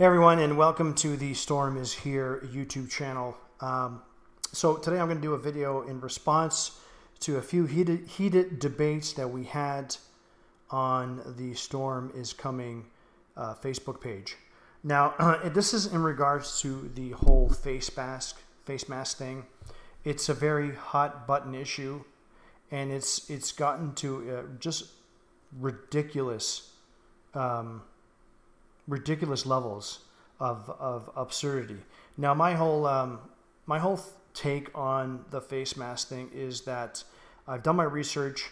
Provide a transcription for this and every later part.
Hey everyone, and welcome to the Storm is Here YouTube channel. Um, so today I'm going to do a video in response to a few heated, heated debates that we had on the Storm is Coming uh, Facebook page. Now, this is in regards to the whole face mask face mask thing. It's a very hot button issue, and it's it's gotten to uh, just ridiculous. Um, ridiculous levels of, of absurdity. Now, my whole um, my whole take on the face mask thing is that I've done my research,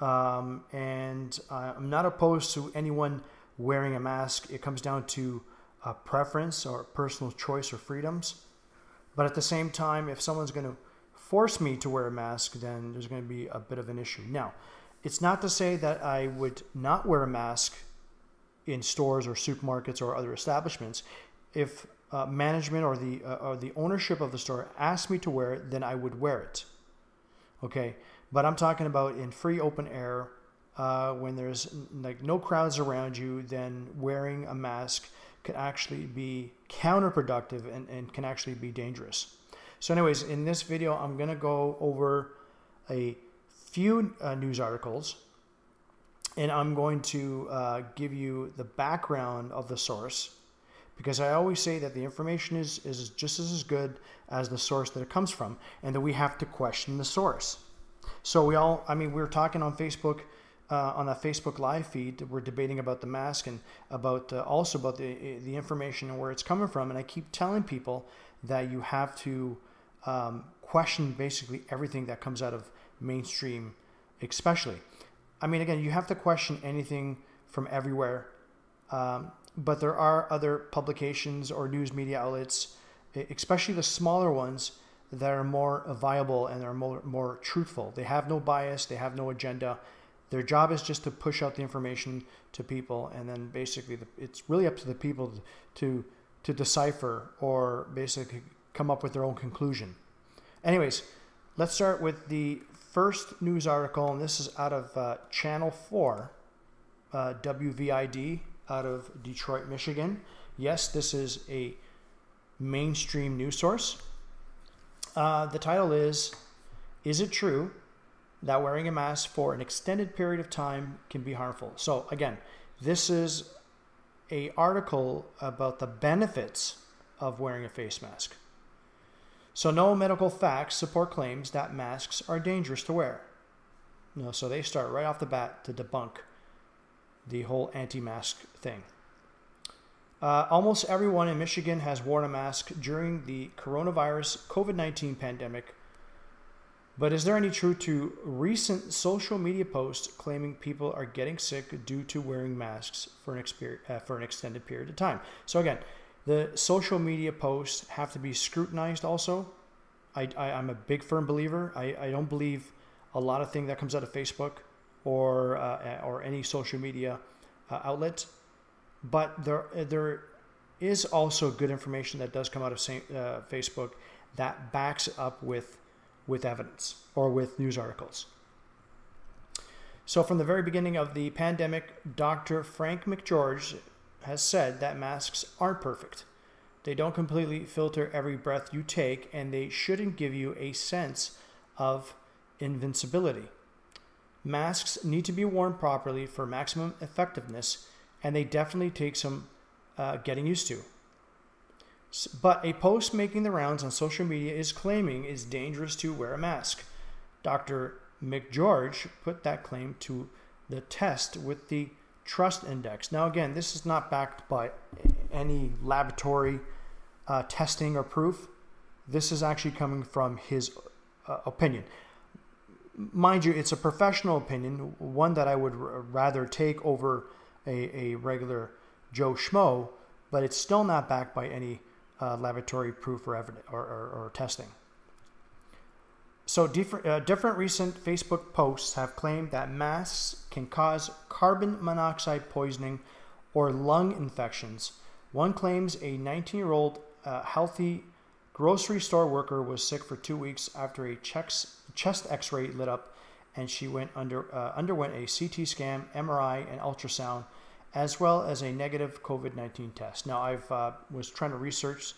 um, and I'm not opposed to anyone wearing a mask. It comes down to a preference or personal choice or freedoms. But at the same time, if someone's going to force me to wear a mask, then there's going to be a bit of an issue. Now, it's not to say that I would not wear a mask in stores or supermarkets or other establishments, if uh, management or the uh, or the ownership of the store asked me to wear it, then I would wear it. Okay, but I'm talking about in free open air uh, when there's like no crowds around you. Then wearing a mask could actually be counterproductive and, and can actually be dangerous. So, anyways, in this video, I'm gonna go over a few uh, news articles and I'm going to uh, give you the background of the source because I always say that the information is, is just as good as the source that it comes from and that we have to question the source. So we all, I mean, we were talking on Facebook, uh, on that Facebook live feed, we're debating about the mask and about uh, also about the, the information and where it's coming from. And I keep telling people that you have to um, question basically everything that comes out of mainstream, especially. I mean, again, you have to question anything from everywhere. Um, but there are other publications or news media outlets, especially the smaller ones, that are more viable and are more, more truthful. They have no bias, they have no agenda. Their job is just to push out the information to people, and then basically the, it's really up to the people to to decipher or basically come up with their own conclusion. Anyways, let's start with the first news article, and this is out of uh, Channel 4, uh, WVID, out of Detroit, Michigan. Yes, this is a mainstream news source. Uh, the title is Is It True That Wearing a Mask for an Extended Period of Time Can Be Harmful? So, again, this is a article about the benefits of wearing a face mask. So no medical facts support claims that masks are dangerous to wear. Know, so they start right off the bat to debunk the whole anti-mask thing. Uh, almost everyone in Michigan has worn a mask during the coronavirus COVID 19 pandemic. But is there any truth to recent social media posts claiming people are getting sick due to wearing masks for an, exper- uh, for an extended period of time? So, again, the social media posts have to be scrutinized also. I, I, am a big firm believer. I, I don't believe a lot of thing that comes out of Facebook or, uh, or any social media uh, outlet. But there, there is also good information that does come out of uh, Facebook that backs up with, with evidence or with news articles. So, from the very beginning of the pandemic, Dr. Frank McGeorge has said that masks aren't perfect. They don't completely filter every breath you take, and they shouldn't give you a sense of invincibility. Masks need to be worn properly for maximum effectiveness, and they definitely take some uh, getting used to. But a post making the rounds on social media is claiming it's dangerous to wear a mask. Dr. McGeorge put that claim to the test with the trust index. Now, again, this is not backed by any laboratory uh, testing or proof. This is actually coming from his uh, opinion. Mind you, it's a professional opinion, one that I would r- rather take over a, a regular Joe Schmo, but it's still not backed by any uh, laboratory proof or, evidence or, or, or testing. So, different, uh, different recent Facebook posts have claimed that masks can cause carbon monoxide poisoning or lung infections. One claims a 19 year old uh, healthy grocery store worker was sick for two weeks after a chest x ray lit up and she went under, uh, underwent a CT scan, MRI, and ultrasound as well as a negative COVID-19 test. Now, I've uh, was trying to research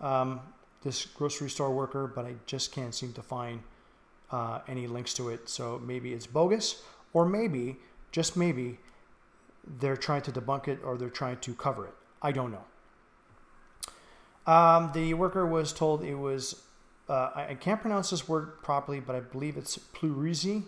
um, this grocery store worker, but I just can't seem to find uh, any links to it. So maybe it's bogus, or maybe, just maybe, they're trying to debunk it or they're trying to cover it. I don't know. Um, the worker was told it was, uh, I, can't pronounce this word properly, but I believe it's pleurisy,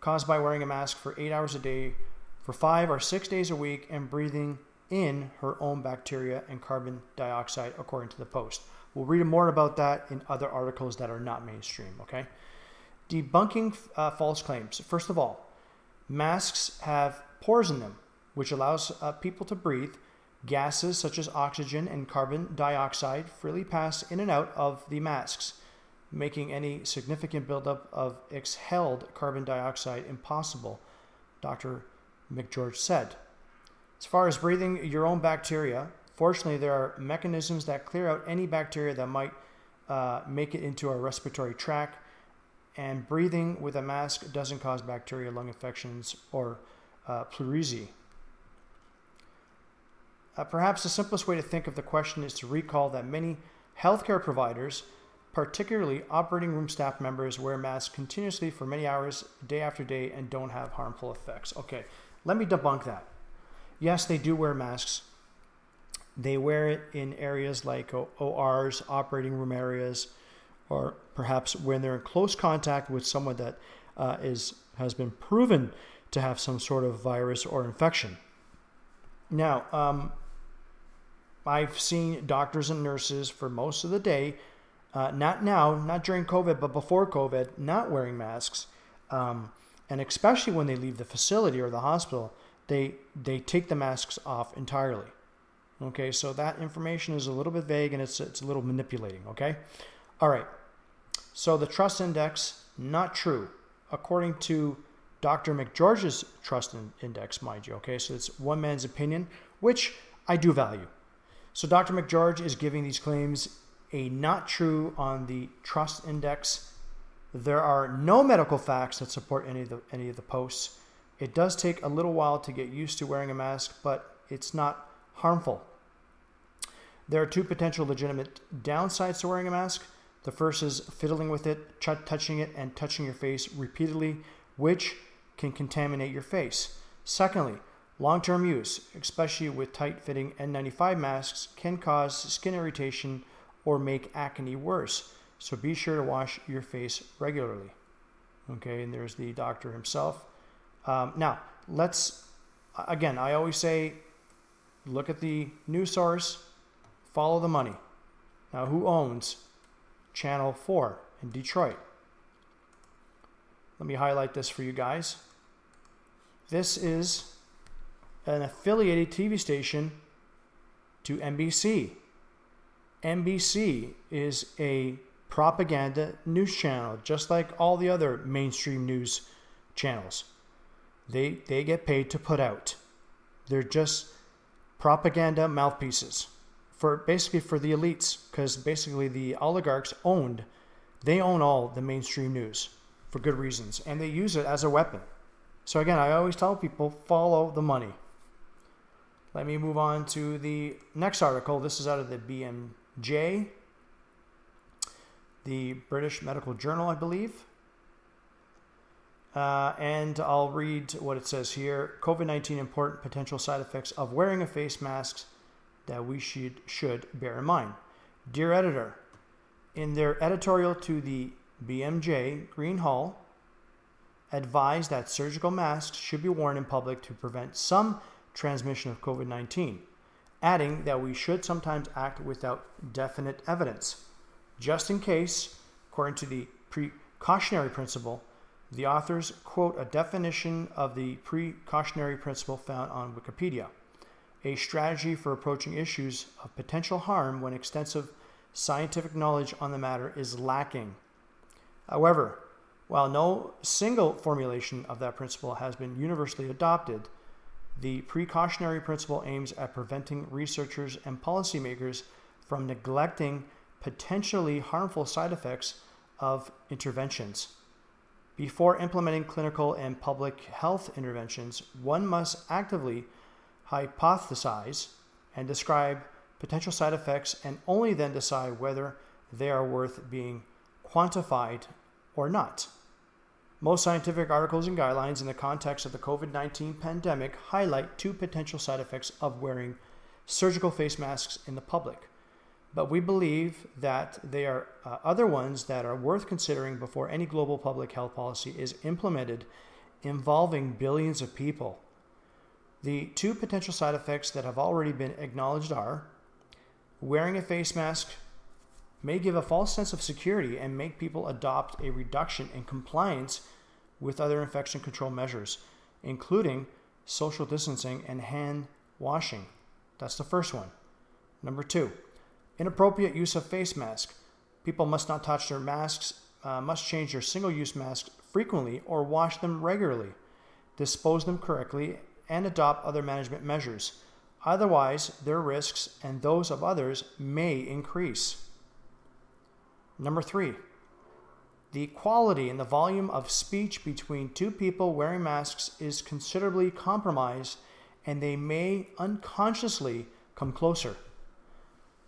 caused by wearing a mask for eight hours a day for five or six days a week and breathing in her own bacteria and carbon dioxide, according to the Post. We'll read more about that in other articles that are not mainstream, okay? Debunking uh, false claims. First of all, masks have pores in them, which allows uh, people to breathe. Gases such as oxygen and carbon dioxide freely pass in and out of the masks, making any significant buildup of exhaled carbon dioxide impossible, Dr. McGeorge said. As far as breathing your own bacteria, fortunately, there are mechanisms that clear out any bacteria that might uh, make it into our respiratory tract, and breathing with a mask doesn't cause bacteria, lung infections, or uh, pleurisy. Uh, perhaps the simplest way to think of the question is to recall that many healthcare providers, particularly operating room staff members, wear masks continuously for many hours, day after day, and don't have harmful effects. Okay, let me debunk that. Yes, they do wear masks. They wear it in areas like ORs, operating room areas, or perhaps when they're in close contact with someone that uh, is has been proven to have some sort of virus or infection. Now, um, I've seen doctors and nurses for most of the day, uh, not now, not during COVID, but before COVID, not wearing masks. Um, and especially when they leave the facility or the hospital, they they take the masks off entirely. Okay, so that information is a little bit vague and it's it's a little manipulating. Okay, all right. So the trust index not true according to Dr. McGeorge's trust index, mind you. Okay, so it's one man's opinion, which I do value. So Dr. McGeorge is giving these claims a not true on the trust index. There are no medical facts that support any of the any of the posts. It does take a little while to get used to wearing a mask, but it's not harmful. There are two potential legitimate downsides to wearing a mask. The first is fiddling with it, touching it, and touching your face repeatedly, which can contaminate your face. Secondly, long term use, especially with tight fitting N95 masks, can cause skin irritation or make acne worse. So be sure to wash your face regularly. Okay, and there's the doctor himself. Um, now, let's, again, I always say look at the news source, follow the money. Now, who owns Channel 4 in Detroit? Let me highlight this for you guys. This is an affiliated TV station to NBC. NBC is a propaganda news channel, just like all the other mainstream news channels. They, they get paid to put out. They're just propaganda mouthpieces for basically for the elites, because basically the oligarchs owned, they own all the mainstream news for good reasons, and they use it as a weapon. So again, I always tell people follow the money. Let me move on to the next article. This is out of the BMJ, the British Medical Journal, I believe. Uh, and I'll read what it says here COVID 19 important potential side effects of wearing a face mask that we should, should bear in mind. Dear editor, in their editorial to the BMJ, Greenhalgh advised that surgical masks should be worn in public to prevent some transmission of COVID 19, adding that we should sometimes act without definite evidence. Just in case, according to the precautionary principle, the authors quote a definition of the precautionary principle found on Wikipedia a strategy for approaching issues of potential harm when extensive scientific knowledge on the matter is lacking. However, while no single formulation of that principle has been universally adopted, the precautionary principle aims at preventing researchers and policymakers from neglecting potentially harmful side effects of interventions. Before implementing clinical and public health interventions, one must actively hypothesize and describe potential side effects, and only then decide whether they are worth being quantified or not. Most scientific articles and guidelines in the context of the COVID 19 pandemic highlight two potential side effects of wearing surgical face masks in the public. But we believe that there are uh, other ones that are worth considering before any global public health policy is implemented involving billions of people. The two potential side effects that have already been acknowledged are wearing a face mask may give a false sense of security and make people adopt a reduction in compliance with other infection control measures, including social distancing and hand washing. That's the first one. Number two, inappropriate use of face mask. People must not touch their masks, uh, must change their single use masks frequently or wash them regularly, dispose them correctly, and adopt other management measures. Otherwise, their risks and those of others may increase. Number three, the quality and the volume of speech between two people wearing masks is considerably compromised and they may unconsciously come closer.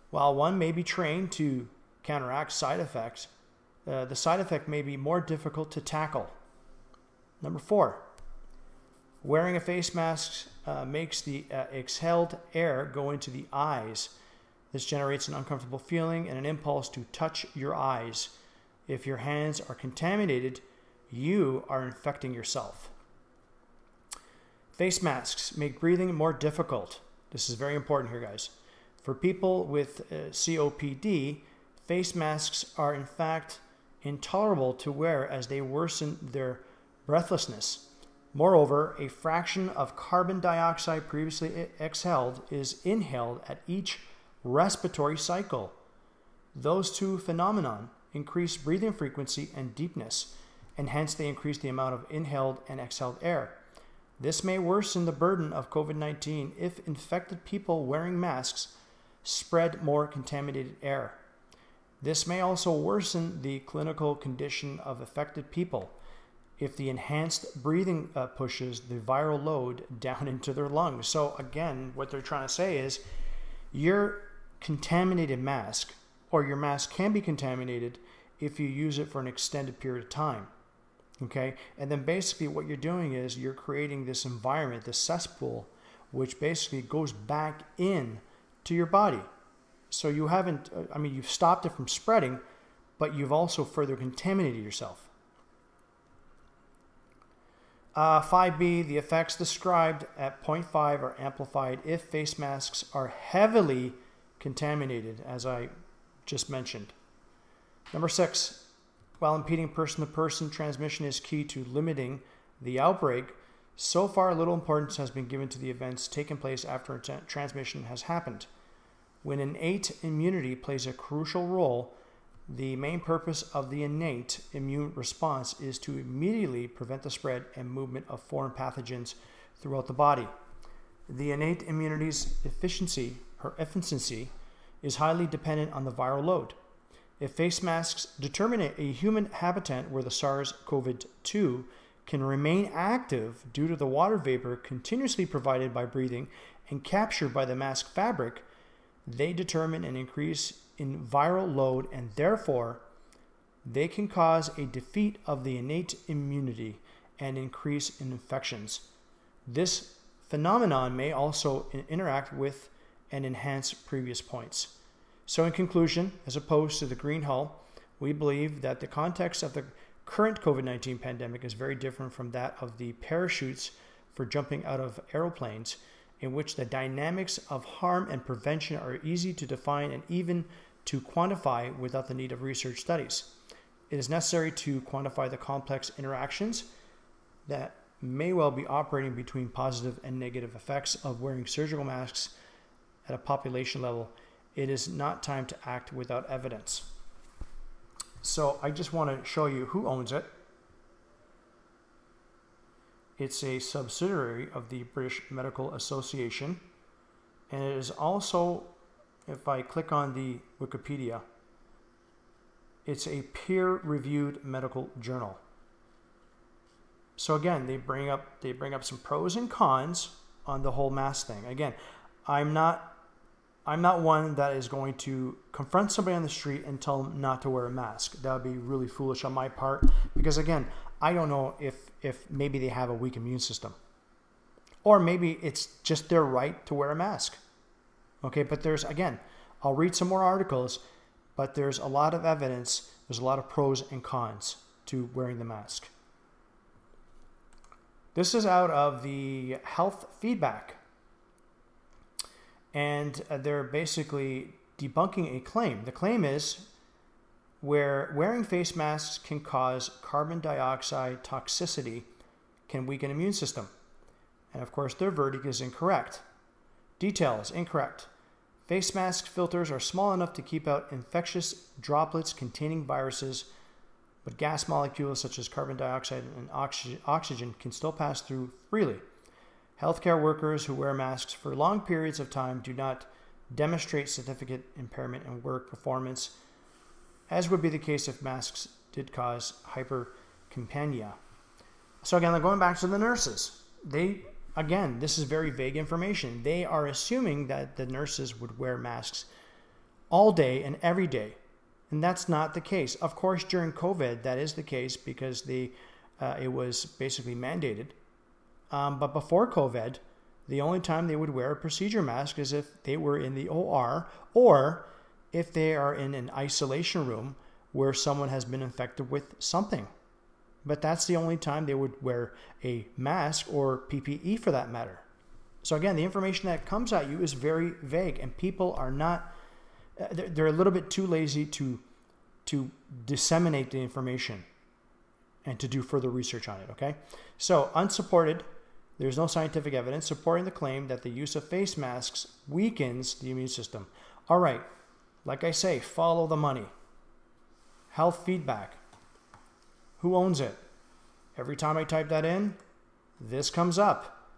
While one may be trained to counteract side effects, uh, the side effect may be more difficult to tackle. Number four, wearing a face mask uh, makes the uh, exhaled air go into the eyes. This generates an uncomfortable feeling and an impulse to touch your eyes. If your hands are contaminated, you are infecting yourself. Face masks make breathing more difficult. This is very important here, guys. For people with uh, COPD, face masks are in fact intolerable to wear as they worsen their breathlessness. Moreover, a fraction of carbon dioxide previously exhaled is inhaled at each respiratory cycle. Those two phenomena increase breathing frequency and deepness, and hence they increase the amount of inhaled and exhaled air. This may worsen the burden of COVID 19 if infected people wearing masks spread more contaminated air. This may also worsen the clinical condition of affected people if the enhanced breathing uh, pushes the viral load down into their lungs. So, again, what they're trying to say is your contaminated mask or your mask can be contaminated if you use it for an extended period of time. Okay, and then basically what you're doing is you're creating this environment, this cesspool, which basically goes back in to your body. So you haven't, uh, I mean, you've stopped it from spreading, but you've also further contaminated yourself. Uh, 5b, the effects described at 0.5 are amplified if face masks are heavily contaminated, as I just mentioned. Number six, while impeding person to person transmission is key to limiting the outbreak, so far little importance has been given to the events taking place after transmission has happened. When innate immunity plays a crucial role, the main purpose of the innate immune response is to immediately prevent the spread and movement of foreign pathogens throughout the body. The innate immunity's efficiency or efficiency is highly dependent on the viral load. If face masks determine a human habitat where the SARS CoV 2 can remain active due to the water vapor continuously provided by breathing and captured by the mask fabric, they determine an increase in viral load and therefore they can cause a defeat of the innate immunity and increase in infections. This phenomenon may also interact with and enhance previous points. So, in conclusion, as opposed to the Greenhalgh, we believe that the context of the current COVID 19 pandemic is very different from that of the parachutes for jumping out of aeroplanes in which the dynamics of harm and prevention are easy to define and even to quantify without the need of research studies. It is necessary to quantify the complex interactions that may well be operating between positive and negative effects of wearing surgical masks at a population level. It is not time to act without evidence. So I just want to show you who owns it. It's a subsidiary of the British Medical Association, and it is also, if I click on the Wikipedia, it's a peer-reviewed medical journal. So again, they bring up they bring up some pros and cons on the whole mask thing. Again, I'm not I'm not one that is going to confront somebody on the street and tell them not to wear a mask. That would be really foolish on my part because again, I don't know if if maybe they have a weak immune system. Or maybe it's just their right to wear a mask. Okay, but there's again, I'll read some more articles, but there's a lot of evidence, there's a lot of pros and cons to wearing the mask. This is out of the health feedback. And uh, they're basically debunking a claim. The claim is where wearing face masks can cause carbon dioxide toxicity can weaken immune system. And of course, their verdict is incorrect. Details incorrect. Face mask filters are small enough to keep out infectious droplets containing viruses but gas molecules such as carbon dioxide and oxygen can still pass through freely. Healthcare workers who wear masks for long periods of time do not demonstrate significant impairment in work performance, as would be the case if masks did cause hypercapnia. So again, they're going back to the nurses, they again, this is very vague information. They are assuming that the nurses would wear masks all day and every day and that's not the case. Of course, during COVID, that is the case because the uh, it was basically mandated. Um, but before COVID, the only time they would wear a procedure mask is if they were in the OR or if they are in an isolation room where someone has been infected with something. But that's the only time they would wear a mask or PPE for that matter. So, again, the information that comes at you is very vague, and people are not uh, they're a little bit too lazy to to disseminate the information and to do further research on it. Okay, so unsupported. There's no scientific evidence supporting the claim that the use of face masks weakens the immune system. All right, like I say, follow the money. Health feedback. Who owns it? Every time I type that in, this comes up.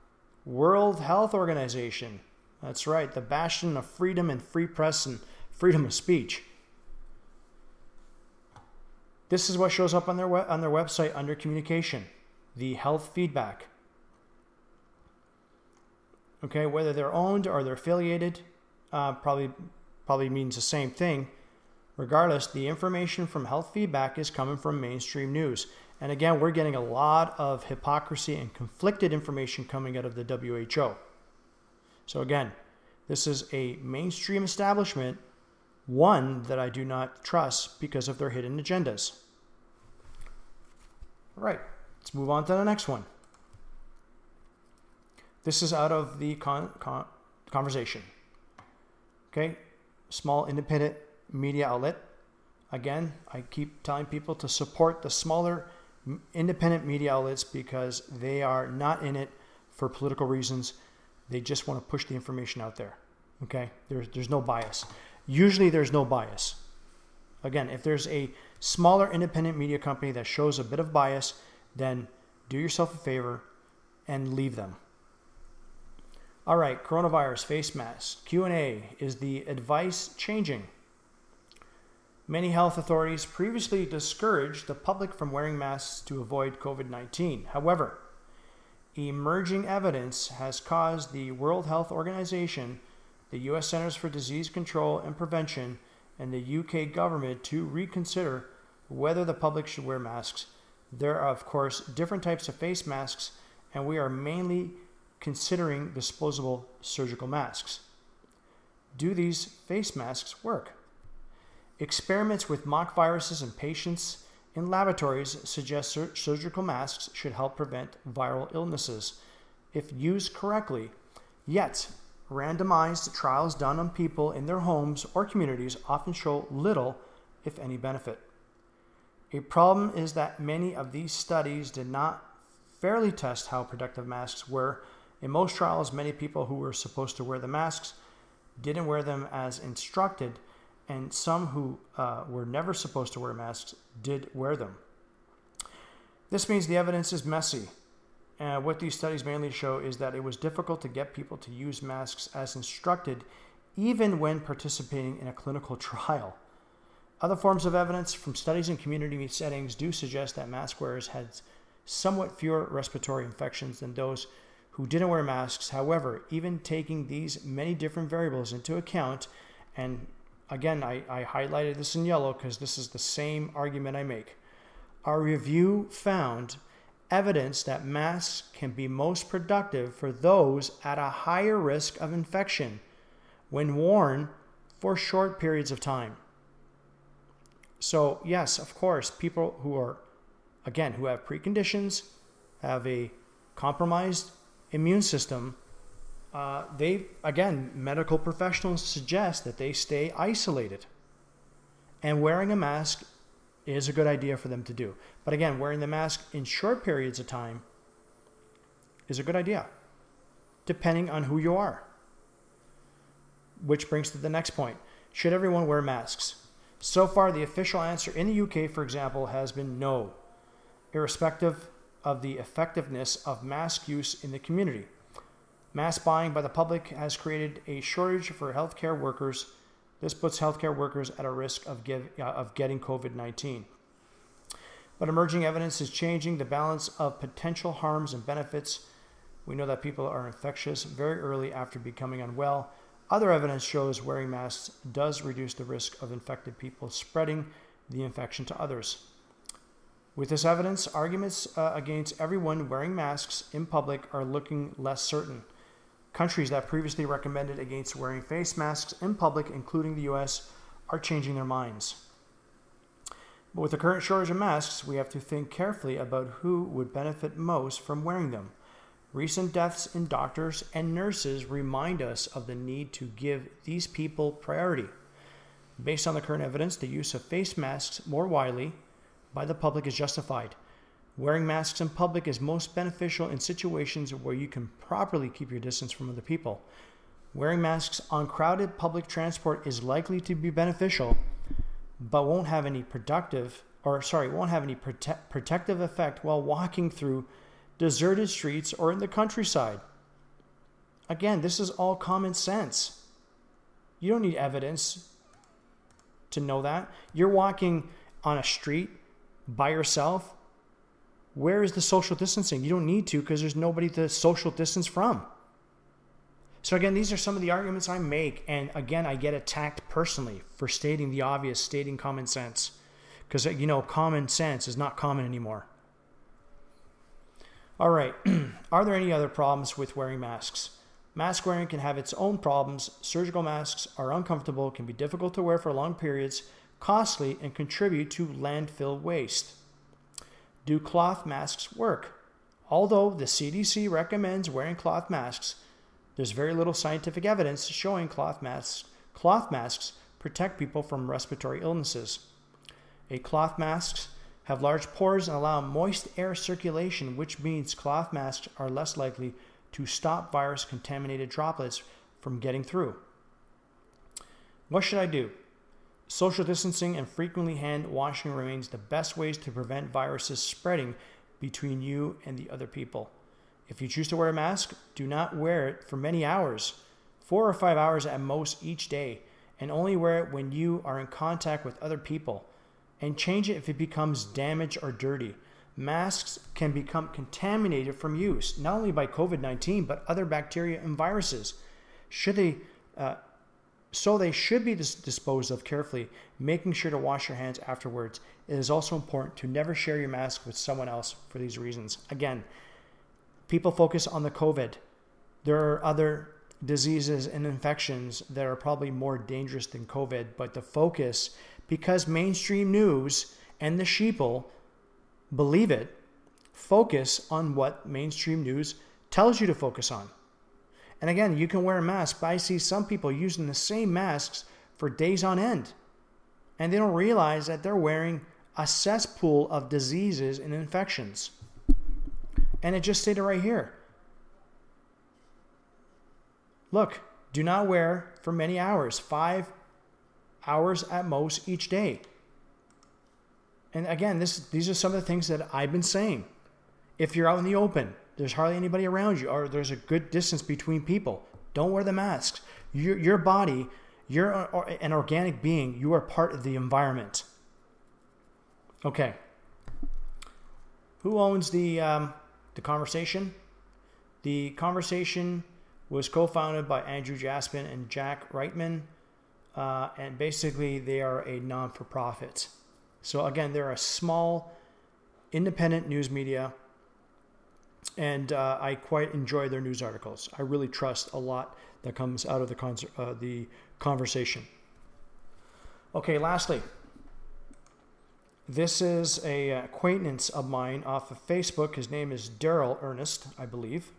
World Health Organization. That's right, the bastion of freedom and free press and freedom of speech. This is what shows up on their on their website under communication, the health feedback. Okay, whether they're owned or they're affiliated, uh, probably probably means the same thing. Regardless, the information from health feedback is coming from mainstream news. And again, we're getting a lot of hypocrisy and conflicted information coming out of the WHO. So again, this is a mainstream establishment one that I do not trust because of their hidden agendas. All right, let's move on to the next one. This is out of the con- con- conversation. Okay, small independent media outlet. Again, I keep telling people to support the smaller independent media outlets because they are not in it for political reasons. They just want to push the information out there. Okay, there's there's no bias usually there's no bias. Again, if there's a smaller independent media company that shows a bit of bias, then do yourself a favor and leave them. All right, coronavirus face mask Q&A is the advice changing? Many health authorities previously discouraged the public from wearing masks to avoid COVID-19. However, emerging evidence has caused the World Health Organization the U.S. Centers for Disease Control and Prevention, and the UK government to reconsider whether the public should wear masks. There are, of course, different types of face masks, and we are mainly considering disposable surgical masks. Do these face masks work? Experiments with mock viruses in patients in laboratories suggest sur- surgical masks should help prevent viral illnesses if used correctly. Yet, randomized trials done on people in their homes or communities often show little, if any, benefit. A problem is that many of these studies did not fairly test how protective masks were. In most trials, many people who were supposed to wear the masks didn't wear them as instructed, and some who uh, were never supposed to wear masks did wear them. This means the evidence is messy uh, what these studies mainly show is that it was difficult to get people to use masks as instructed, even when participating in a clinical trial. Other forms of evidence from studies in community settings do suggest that mask wearers had somewhat fewer respiratory infections than those who didn't wear masks. However, even taking these many different variables into account, and again, I, I highlighted this in yellow because this is the same argument I make. Our review found evidence that masks can be most productive for those at a higher risk of infection when worn for short periods of time. So, yes, of course, people who are, again, who have preconditions, have a compromised immune system, uh, they, again, medical professionals suggest that they stay isolated. And wearing a mask is a good idea for them to do. But again, wearing the mask in short periods of time is a good idea, depending on who you are. Which brings to the next point Should everyone wear masks? So far, the official answer in the UK, for example, has been no, irrespective of the effectiveness of mask use in the community. Mask buying by the public has created a shortage for healthcare workers. This puts healthcare workers at a risk of, give, uh, of getting COVID 19. But emerging evidence is changing the balance of potential harms and benefits. We know that people are infectious very early after becoming unwell. Other evidence shows wearing masks does reduce the risk of infected people spreading the infection to others. With this evidence, arguments uh, against everyone wearing masks in public are looking less certain. Countries that previously recommended against wearing face masks in public, including the US, are changing their minds. But with the current shortage of masks, we have to think carefully about who would benefit most from wearing them. Recent deaths in doctors and nurses remind us of the need to give these people priority. Based on the current evidence, the use of face masks more widely by the public is justified. Wearing masks in public is most beneficial in situations where you can properly keep your distance from other people. Wearing masks on crowded public transport is likely to be beneficial, but won't have any productive or sorry, won't have any prote- protective effect while walking through deserted streets, or in the countryside. Again, this is all common sense. You don't need evidence to know that. You're walking on a street by yourself. Where is the social distancing? You don't need to because there's nobody to social distance from. So, again, these are some of the arguments I make. And again, I get attacked personally for stating the obvious, stating common sense. Because, uh, you know, common sense is not common anymore. All right, are there any other problems with wearing masks? Mask wearing can have its own problems. Surgical masks are uncomfortable, can be difficult to wear for long periods, costly, and contribute to landfill waste. Do cloth masks work? Although the CDC recommends wearing cloth masks, there's very little scientific evidence showing cloth masks, cloth masks protect people from respiratory illnesses. A cloth masks have large pores and allow moist air circulation, which means cloth masks are less likely to stop virus contaminated droplets from getting through. What should I do? Social distancing and frequently hand washing remains the best ways to prevent viruses spreading between you and the other people. If you choose to wear a mask, do not wear it for many hours, four or five hours at most each day, and only wear it when you are in contact with other people and change it if it becomes damaged or dirty. Masks can become contaminated from use, not only by COVID 19, but other bacteria and viruses. Should they, uh, so they should be dis- disposed of carefully, making sure to wash your hands afterwards. It is also important to never share your mask with someone else for these reasons. Again, people focus on the COVID. There are other diseases and infections that are probably more dangerous than COVID, but the focus because mainstream news and the sheeple believe it, focus on what mainstream news tells you to focus on. And again, you can wear a mask, but I see some people using the same masks for days on end. And they don't realize that they're wearing a cesspool of diseases and infections. And it just stated right here. Look, do not wear for many hours, five hours at most each day. And again, this, these are some of the things that I've been saying. If you're out in the open, there's hardly anybody around you, or there's a good distance between people, don't wear the masks. Your, your body, you're an organic being, you are part of the environment. Okay. Who owns the, um, the conversation? The conversation was co-founded by Andrew Jaspan and Jack Rejtman, uh, and basically they are a non-for-profit. So again, they're a small, independent news media, and uh, I quite enjoy their news articles. I really trust a lot that comes out of the con- uh, the conversation. Okay, lastly, this is a acquaintance of mine off of Facebook. His name is Daryl Ernest, I believe.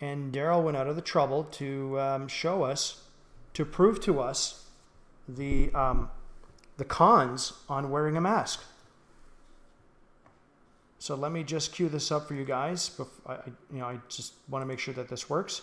And Daryl went out of the trouble to um, show us, to prove to us the um, the cons on wearing a mask. So let me just cue this up for you guys. I, you know, I just want to make sure that this works.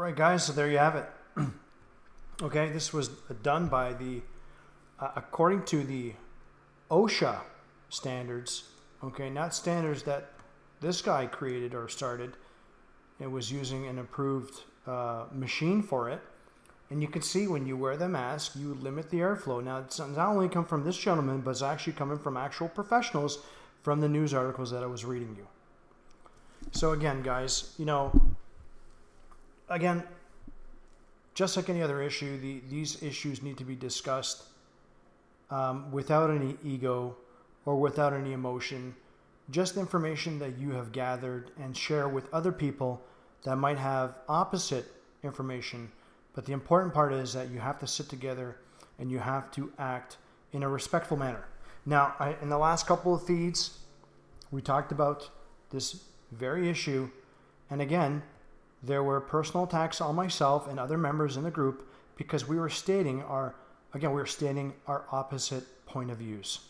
All right, guys, so there you have it. okay, this was done by the, uh, according to the OSHA standards, okay, not standards that this guy created or started. It was using an approved uh, machine for it. And you can see when you wear the mask, you limit the airflow. Now, it's not only come from this gentleman, but it's actually coming from actual professionals from the news articles that I was reading you. So again, guys, you know, again, just like any other issue, the, these issues need to be discussed um, without any ego or without any emotion. Just information that you have gathered and share with other people that might have opposite information. But the important part is that you have to sit together and you have to act in a respectful manner. Now, I, in the last couple of feeds, we talked about this very issue. And again, there were personal attacks on myself and other members in the group because we were stating our, again, we were stating our opposite point of views.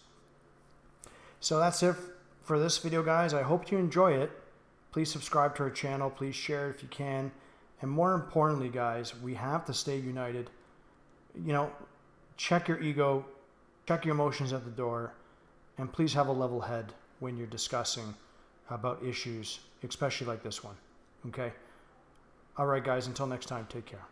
So that's it for this video, guys. I hope you enjoy it. Please subscribe to our channel. Please share it if you can. And more importantly, guys, we have to stay united. You know, check your ego, check your emotions at the door, and please have a level head when you're discussing about issues, especially like this one. Okay? All right, guys, until next time, take care.